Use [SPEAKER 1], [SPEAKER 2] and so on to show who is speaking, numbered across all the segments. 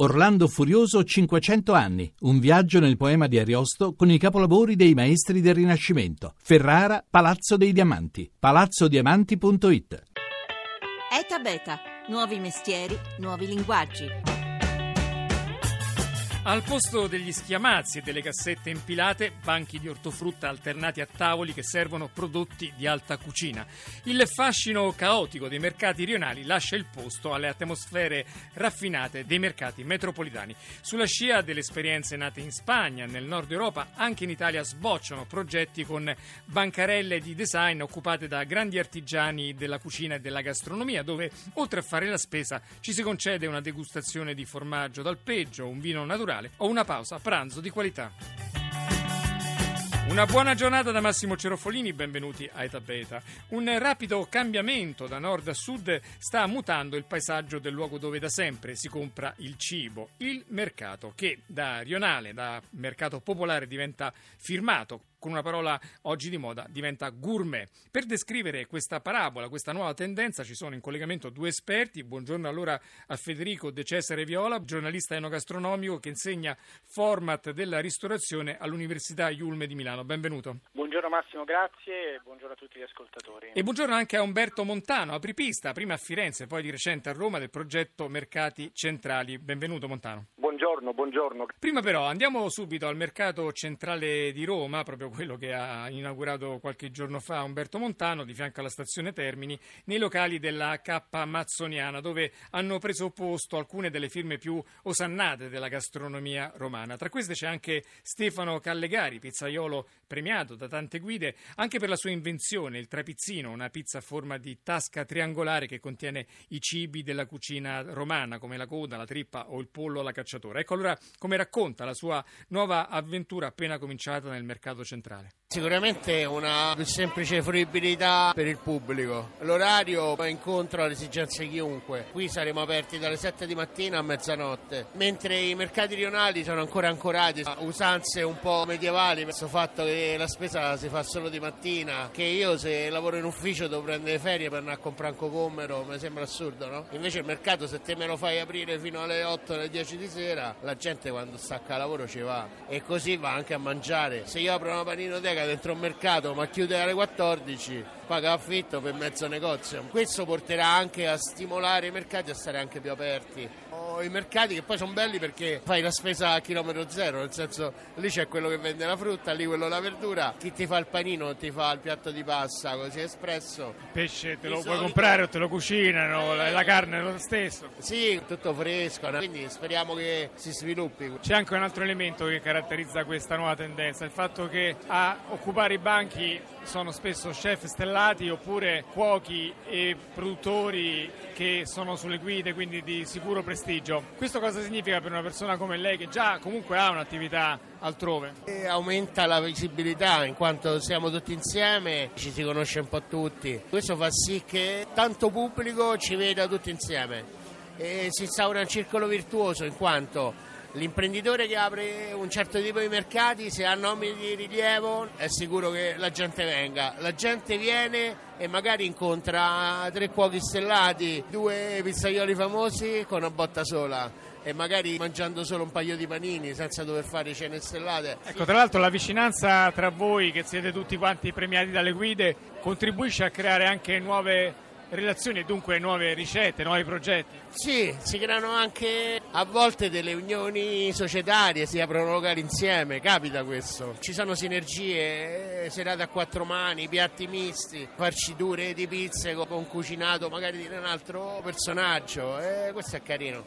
[SPEAKER 1] Orlando Furioso 500 anni, un viaggio nel poema di Ariosto con i capolavori dei maestri del Rinascimento. Ferrara, Palazzo dei Diamanti, palazzodiamanti.it.
[SPEAKER 2] ETA Beta, nuovi mestieri, nuovi linguaggi.
[SPEAKER 3] Al posto degli schiamazzi e delle cassette impilate, banchi di ortofrutta alternati a tavoli che servono prodotti di alta cucina. Il fascino caotico dei mercati rionali lascia il posto alle atmosfere raffinate dei mercati metropolitani. Sulla scia delle esperienze nate in Spagna, nel nord Europa, anche in Italia sbocciano progetti con bancarelle di design occupate da grandi artigiani della cucina e della gastronomia, dove oltre a fare la spesa ci si concede una degustazione di formaggio d'alpeggio, un vino naturale o una pausa pranzo di qualità. Una buona giornata da Massimo Cerofolini, benvenuti a Eta Beta. Un rapido cambiamento da nord a sud sta mutando il paesaggio del luogo dove da sempre si compra il cibo, il mercato, che da rionale, da mercato popolare diventa firmato, con una parola oggi di moda, diventa gourmet. Per descrivere questa parabola, questa nuova tendenza, ci sono in collegamento due esperti. Buongiorno allora a Federico De Cesare Viola, giornalista enogastronomico che insegna format della ristorazione all'Università Iulme di Milano. Benvenuto.
[SPEAKER 4] Buongiorno Massimo, grazie e buongiorno a tutti gli ascoltatori.
[SPEAKER 3] E buongiorno anche a Umberto Montano, apripista, prima a Firenze, poi di recente a Roma, del progetto Mercati Centrali. Benvenuto Montano.
[SPEAKER 4] Buongiorno, buongiorno.
[SPEAKER 3] Prima però andiamo subito al mercato centrale di Roma, proprio quello che ha inaugurato qualche giorno fa Umberto Montano, di fianco alla stazione Termini, nei locali della K Mazzoniana, dove hanno preso posto alcune delle firme più osannate della gastronomia romana. Tra queste c'è anche Stefano Callegari, pizzaiolo premiato da tante guide, anche per la sua invenzione, il trapizzino, una pizza a forma di tasca triangolare che contiene i cibi della cucina romana, come la coda, la trippa o il pollo alla cacciatora. Ecco allora come racconta la sua nuova avventura appena cominciata nel mercato centrale.
[SPEAKER 5] Sicuramente una più semplice fruibilità per il pubblico. L'orario incontra le esigenze di chiunque. Qui saremo aperti dalle 7 di mattina a mezzanotte, mentre i mercati rionali sono ancora ancorati a usanze un po' medievali, questo fatto che la spesa si fa solo di mattina, che io se lavoro in ufficio devo prendere ferie per andare a comprare un cocommero, mi sembra assurdo, no? Invece il mercato se te me lo fai aprire fino alle 8 alle 10 di sera, la gente quando stacca lavoro ci va e così va anche a mangiare. Se io apro una paninoteca dentro un mercato ma chiude alle 14 paga affitto per mezzo negozio questo porterà anche a stimolare i mercati a stare anche più aperti i mercati che poi sono belli perché fai la spesa a chilometro zero, nel senso lì c'è quello che vende la frutta, lì quello la verdura, chi ti fa il panino ti fa il piatto di pasta così espresso.
[SPEAKER 3] Il pesce te lo puoi comprare o te lo cucinano, la, la carne è lo stesso.
[SPEAKER 5] Sì, tutto fresco, quindi speriamo che si sviluppi.
[SPEAKER 3] C'è anche un altro elemento che caratterizza questa nuova tendenza, il fatto che a occupare i banchi sono spesso chef stellati oppure cuochi e produttori che sono sulle guide, quindi di sicuro prestigio. Questo cosa significa per una persona come lei che già comunque ha un'attività altrove?
[SPEAKER 5] E aumenta la visibilità in quanto siamo tutti insieme, ci si conosce un po' tutti. Questo fa sì che tanto pubblico ci veda tutti insieme e si instaura un circolo virtuoso in quanto L'imprenditore che apre un certo tipo di mercati, se ha nomi di rilievo, è sicuro che la gente venga. La gente viene e magari incontra tre cuochi stellati, due pizzaioli famosi con una botta sola e magari mangiando solo un paio di panini senza dover fare cene stellate.
[SPEAKER 3] Ecco, tra l'altro la vicinanza tra voi che siete tutti quanti premiati dalle guide contribuisce a creare anche nuove relazioni e dunque nuove ricette, nuovi progetti.
[SPEAKER 5] Sì, si creano anche a volte delle unioni societarie, si aprono locali insieme, capita questo. Ci sono sinergie, eh, serate a quattro mani, piatti misti, farciture di pizze con cucinato magari di un altro personaggio, eh, questo è carino.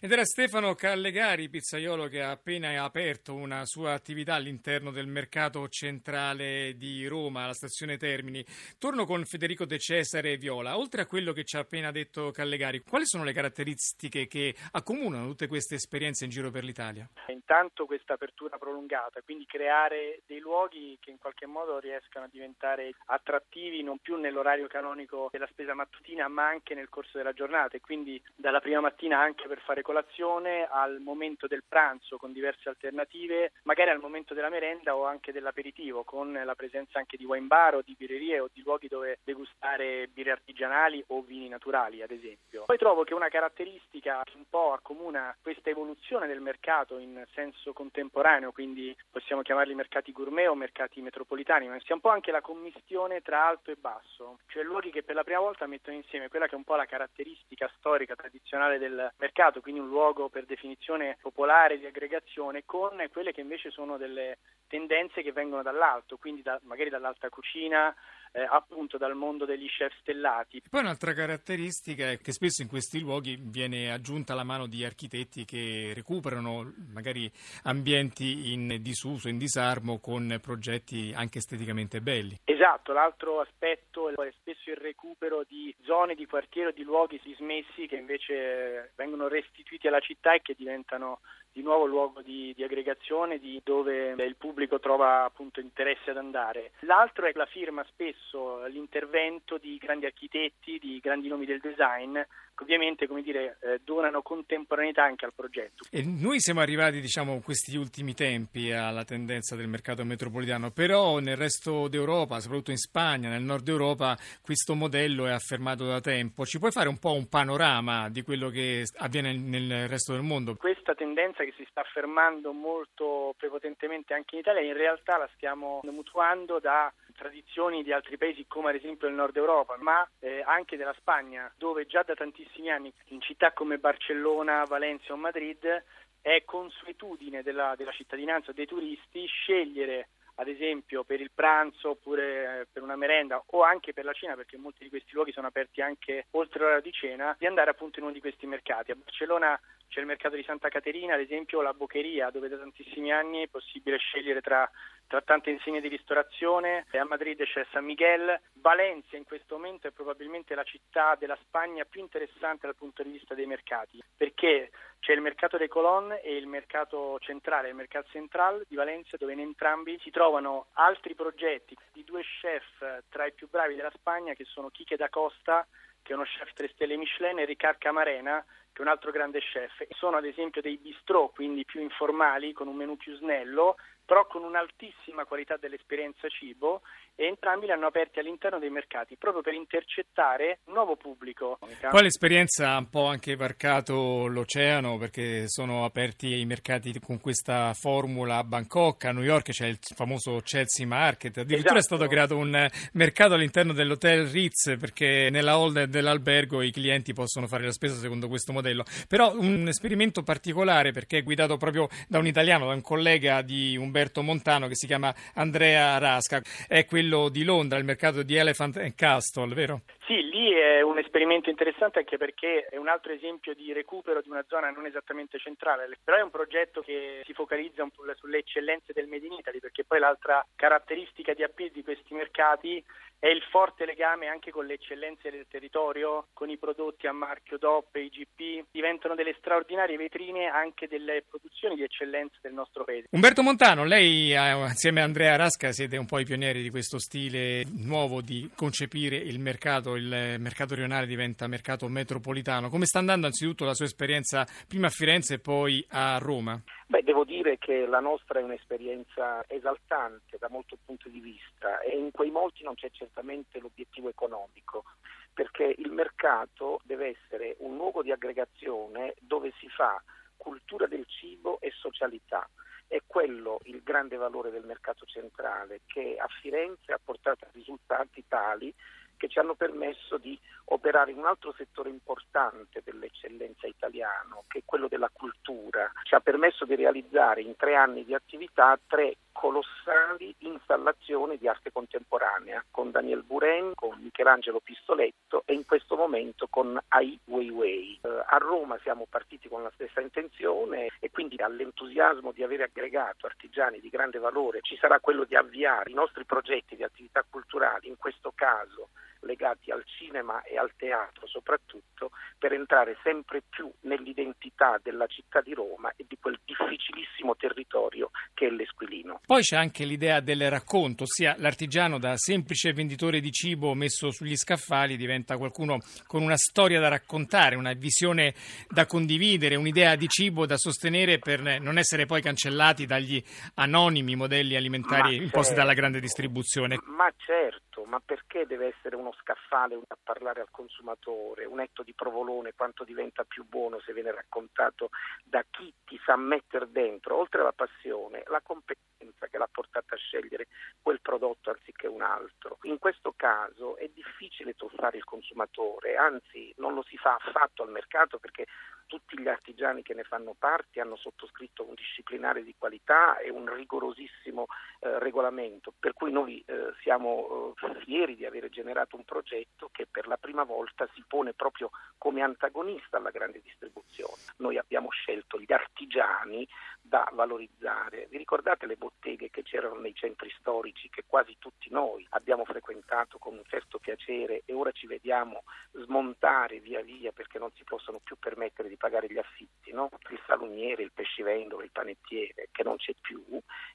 [SPEAKER 3] Ed era Stefano Callegari, pizzaiolo che ha appena aperto una sua attività all'interno del mercato centrale di Roma, alla stazione Termini. Torno con Federico De Cesare Viola. Oltre a quello che ci ha appena detto Callegari, quali sono le caratteristiche che accomunano tutte queste esperienze in giro per l'Italia?
[SPEAKER 4] Intanto questa apertura prolungata, quindi creare dei luoghi che in qualche modo riescano a diventare attrattivi non più nell'orario canonico della spesa mattutina, ma anche nel corso della giornata e quindi dalla prima mattina anche per fare colazione, al momento del pranzo con diverse alternative, magari al momento della merenda o anche dell'aperitivo, con la presenza anche di wine bar o di birrerie o di luoghi dove degustare birre artigianali o vini naturali, ad esempio. Poi trovo che una caratteristica che un po' accomuna questa evoluzione del mercato in senso contemporaneo, quindi possiamo chiamarli mercati gourmet o mercati metropolitani, ma sia un po' anche la commistione tra alto e basso, cioè luoghi che per la prima volta mettono insieme quella che è un po' la caratteristica storica tradizionale del mercato, quindi un luogo per definizione popolare di aggregazione, con quelle che invece sono delle tendenze che vengono dall'alto, quindi da, magari dall'alta cucina, eh, appunto dal mondo degli chef stellati.
[SPEAKER 3] Poi un'altra caratteristica è che spesso in questi luoghi viene aggiunta la mano di architetti che recuperano magari ambienti in disuso, in disarmo, con progetti anche esteticamente belli.
[SPEAKER 4] Esatto, l'altro aspetto è spesso il recupero di zone, di quartieri o di luoghi dismessi che invece vengono restituiti alla città e che diventano di nuovo luogo di, di aggregazione di dove il pubblico trova appunto interesse ad andare. L'altro è la firma spesso, l'intervento di grandi architetti, di grandi nomi del design che ovviamente come dire, eh, donano contemporaneità anche al progetto.
[SPEAKER 3] E noi siamo arrivati diciamo questi ultimi tempi alla tendenza del mercato metropolitano, però nel resto d'Europa, soprattutto in Spagna, nel nord Europa, questo modello è affermato da tempo. Ci puoi fare un po' un panorama di quello che avviene nel resto del mondo?
[SPEAKER 4] Questa tendenza che si sta affermando molto prepotentemente anche in Italia, in realtà la stiamo mutuando da tradizioni di altri paesi come ad esempio il nord Europa, ma eh, anche della Spagna, dove già da tantissimi anni in città come Barcellona, Valencia o Madrid è consuetudine della, della cittadinanza dei turisti scegliere ad esempio per il pranzo oppure eh, per una merenda o anche per la cena, perché molti di questi luoghi sono aperti anche oltre l'ora di cena, di andare appunto in uno di questi mercati. A Barcellona c'è il mercato di Santa Caterina, ad esempio la Bocheria, dove da tantissimi anni è possibile scegliere tra, tra tante insegne di ristorazione. A Madrid c'è San Miguel. Valencia in questo momento è probabilmente la città della Spagna più interessante dal punto di vista dei mercati, perché c'è il mercato dei Colon e il mercato centrale, il mercato central di Valencia, dove in entrambi si trovano altri progetti di due chef tra i più bravi della Spagna, che sono Quique da Costa, che è uno chef 3 stelle Michelin, e Ricard Camarena, che è un altro grande chef. Sono ad esempio dei bistrò, quindi più informali, con un menù più snello, però con un'altissima qualità dell'esperienza cibo e entrambi li hanno aperti all'interno dei mercati proprio per intercettare un nuovo pubblico.
[SPEAKER 3] Poi l'esperienza ha un po' anche varcato l'oceano perché sono aperti i mercati con questa formula a Bangkok, a New York c'è il famoso Chelsea Market, addirittura esatto. è stato creato un mercato all'interno dell'hotel Ritz perché nella hall dell'albergo i clienti possono fare la spesa secondo questo modello, però un esperimento particolare perché è guidato proprio da un italiano, da un collega di Umberto Montano che si chiama Andrea Rasca, è quello di Londra, il mercato di Elephant and Castle, vero?
[SPEAKER 4] Sì, lì è un esperimento interessante anche perché è un altro esempio di recupero di una zona non esattamente centrale, però è un progetto che si focalizza sulle eccellenze del Made in Italy, perché poi l'altra caratteristica di appeal di questi mercati è il forte legame anche con le eccellenze del territorio, con i prodotti a marchio DOP IGP, diventano delle straordinarie vetrine anche delle produzioni di eccellenza del nostro paese.
[SPEAKER 3] Umberto Montano, lei eh, insieme a Andrea Rasca siete un po' i pionieri di questo stile nuovo di concepire il mercato, il mercato rionale diventa mercato metropolitano. Come sta andando anzitutto la sua esperienza prima a Firenze e poi a Roma?
[SPEAKER 6] Beh, devo dire che la nostra è un'esperienza esaltante da molti punti di vista e in quei molti non c'è certamente l'obiettivo economico, perché il mercato deve essere un luogo di aggregazione dove si fa cultura del cibo e socialità. È quello il grande valore del mercato centrale che a Firenze ha portato a risultati tali che ci hanno permesso di operare in un altro settore importante dell'eccellenza italiano, che è quello della cultura. Ci ha permesso di realizzare in tre anni di attività tre colossali installazioni di arte contemporanea con Daniel Buren, con Michelangelo Pistoletto e in questo momento con Ai Weiwei. Eh, a Roma siamo partiti con la stessa intenzione e quindi all'entusiasmo di avere aggregato artigiani di grande valore ci sarà quello di avviare i nostri progetti di attività culturali, in questo caso legati al cinema e al teatro soprattutto, per entrare sempre più nell'identità della città di Roma e di quel difficilissimo territorio che è l'Esquilino.
[SPEAKER 3] Poi c'è anche l'idea del racconto, ossia l'artigiano da semplice venditore di cibo messo sugli scaffali diventa qualcuno con una storia da raccontare, una visione da condividere, un'idea di cibo da sostenere per non essere poi cancellati dagli anonimi modelli alimentari imposti
[SPEAKER 6] certo.
[SPEAKER 3] dalla grande distribuzione.
[SPEAKER 6] Ma certo, ma perché deve essere uno scaffale a parlare al consumatore? Un etto di provolone quanto diventa più buono se viene raccontato da chi ti sa mettere dentro, oltre alla passione, la competenza che l'ha portata a scegliere quel prodotto anziché un altro. In questo caso è difficile truffare il consumatore, anzi non lo si fa affatto al mercato perché tutti gli artigiani che ne fanno parte hanno sottoscritto un disciplinare di qualità e un rigorosissimo eh, regolamento, per cui noi eh, siamo eh, fieri di aver generato un progetto che per la prima volta si pone proprio come antagonista alla grande distribuzione. Noi abbiamo scelto gli artigiani da valorizzare. Vi ricordate le botteghe che c'erano nei centri storici che quasi tutti noi abbiamo frequentato con un certo piacere e ora ci vediamo smontare via via perché non si possono più permettere di pagare gli affitti, no? il salumiere, il pescivendolo, il panettiere che non c'è più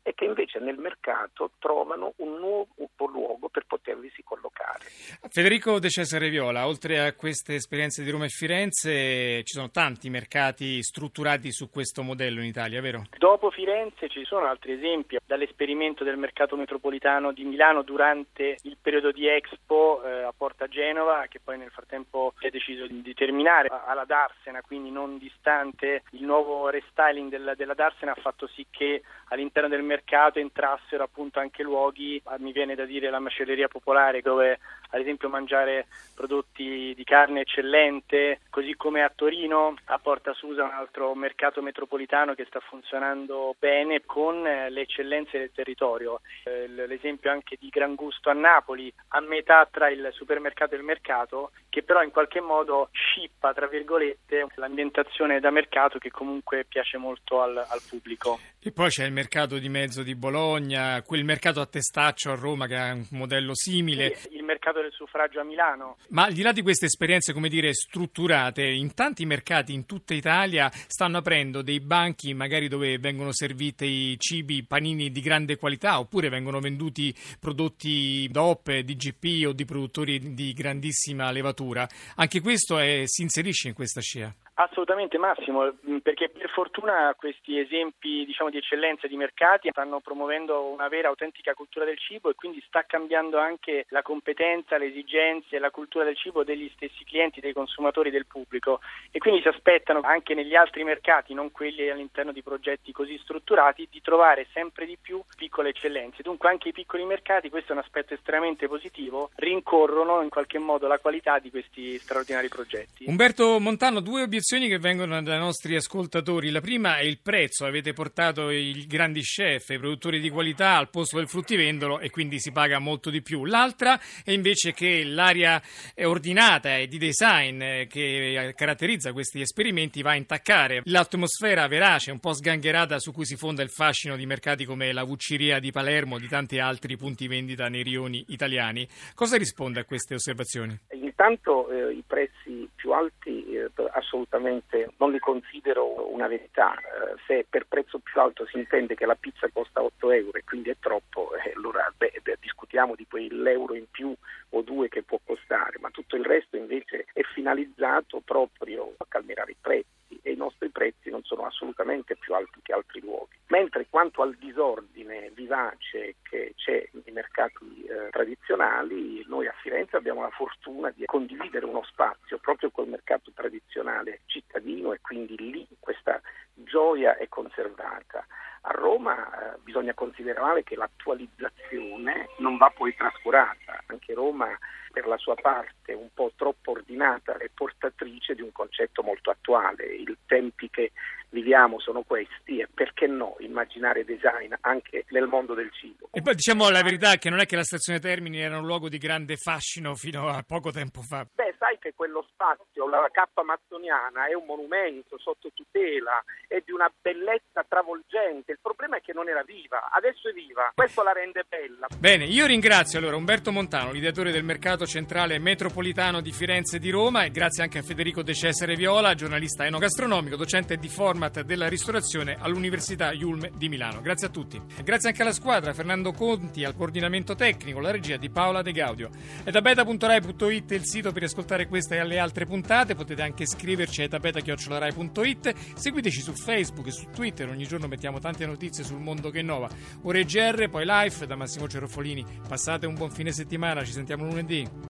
[SPEAKER 6] e che invece nel mercato trovano un nuovo luogo per potervisi collocare.
[SPEAKER 3] Federico De Cesare Viola, oltre a queste esperienze di Roma e Firenze, ci sono tanti mercati strutturati su questo modello in Italia, vero?
[SPEAKER 4] Dopo Firenze ci sono altri esempi, dall'esperimento del mercato metropolitano di Milano durante il periodo di Expo eh, a Porta Genova, che poi nel frattempo si è deciso di terminare alla Darsena, quindi non distante. Il nuovo restyling della, della Darsena ha fatto sì che all'interno del mercato entrassero appunto anche luoghi, mi viene da dire la macelleria popolare, dove ad esempio mangiare prodotti di carne eccellente, così come a Torino, a Porta Susa, un altro mercato metropolitano che sta funzionando bene con le eccellenze del territorio. Eh, l'esempio anche di Gran Gusto a Napoli, a metà tra il supermercato e il mercato, che però in qualche modo scippa, tra virgolette, l'ambientazione da mercato che comunque piace molto al, al pubblico.
[SPEAKER 3] E poi c'è il mercato di mezzo di Bologna, quel mercato a testaccio a Roma che ha un modello simile.
[SPEAKER 4] Sì, il mercato del suffragio a Milano.
[SPEAKER 3] Ma al di là di queste esperienze, come dire, strutturate, in tanti mercati in tutta Italia stanno aprendo dei banchi magari dove vengono serviti cibi, panini di grande qualità oppure vengono venduti prodotti DOP, DGP o di produttori di grandissima levatura. Anche questo è, si inserisce in questa scia.
[SPEAKER 4] Assolutamente Massimo, perché per fortuna questi esempi diciamo, di eccellenza di mercati stanno promuovendo una vera autentica cultura del cibo e quindi sta cambiando anche la competenza, le esigenze, la cultura del cibo degli stessi clienti, dei consumatori, del pubblico e quindi si aspettano anche negli altri mercati, non quelli all'interno di progetti così strutturati, di trovare sempre di più piccole eccellenze. Dunque anche i piccoli mercati, questo è un aspetto estremamente positivo, rincorrono in qualche modo la qualità di questi straordinari progetti.
[SPEAKER 3] Umberto Montano, due obiezioni che vengono dai nostri ascoltatori. La prima è il prezzo. Avete portato i grandi chef, i produttori di qualità al posto del fruttivendolo e quindi si paga molto di più. L'altra è invece che l'aria ordinata e di design che caratterizza questi esperimenti va a intaccare l'atmosfera verace, un po' sgangherata su cui si fonda il fascino di mercati come la Vucciria di Palermo, di tanti altri punti vendita nei rioni italiani. Cosa risponde a queste osservazioni?
[SPEAKER 6] Intanto eh, i prezzi più alti eh, assolutamente non li considero una verità. Eh, se per prezzo più alto si intende che la pizza costa 8 euro e quindi è troppo, eh, allora beh, discutiamo di quell'euro in più o due che può costare, ma tutto il resto invece è finalizzato proprio a calmierare i prezzi e i nostri prezzi non sono assolutamente più alti che altri luoghi. Mentre quanto al disordine vivace che c'è nei mercati eh, tradizionali, noi a Firenze abbiamo la fortuna di condividere uno spazio proprio col mercato tradizionale cittadino e quindi lì questa gioia è conservata. A Roma eh, bisogna considerare che l'attualizzazione non va poi trascurata, anche Roma per la sua parte un po' troppo ordinata è portatrice di un concetto molto attuale. I tempi che viviamo sono questi e perché no immaginare design anche nel mondo del cibo.
[SPEAKER 3] E poi diciamo la verità che non è che la stazione Termini era un luogo di grande fascino fino a poco tempo fa.
[SPEAKER 6] Beh, sai che quello spazio, la cappa mazzoniana, è un monumento sotto tutela, è di una bellezza travolgente. Il problema è che non era viva, adesso è viva, questo la rende bella.
[SPEAKER 3] Bene, io ringrazio allora Umberto Montano, l'ideatore del mercato centrale metropolitano di Firenze e di Roma e grazie anche a Federico De Cesare Viola, giornalista enogastronomico, docente di format della ristorazione all'Università Iulme di Milano. Grazie a tutti. Grazie anche alla squadra, Fernando Conti, al coordinamento tecnico, la regia di Paola De Gaudio. E da beta.rai.it il sito per ascoltare questa e alle altre puntate, potete anche scriverci a etabeta.rai.it, seguiteci su Facebook e su Twitter, ogni giorno mettiamo tante notizie sul mondo che innova. Ore GR, poi live da Massimo Cerofolini. Passate un buon fine settimana, ci sentiamo lunedì.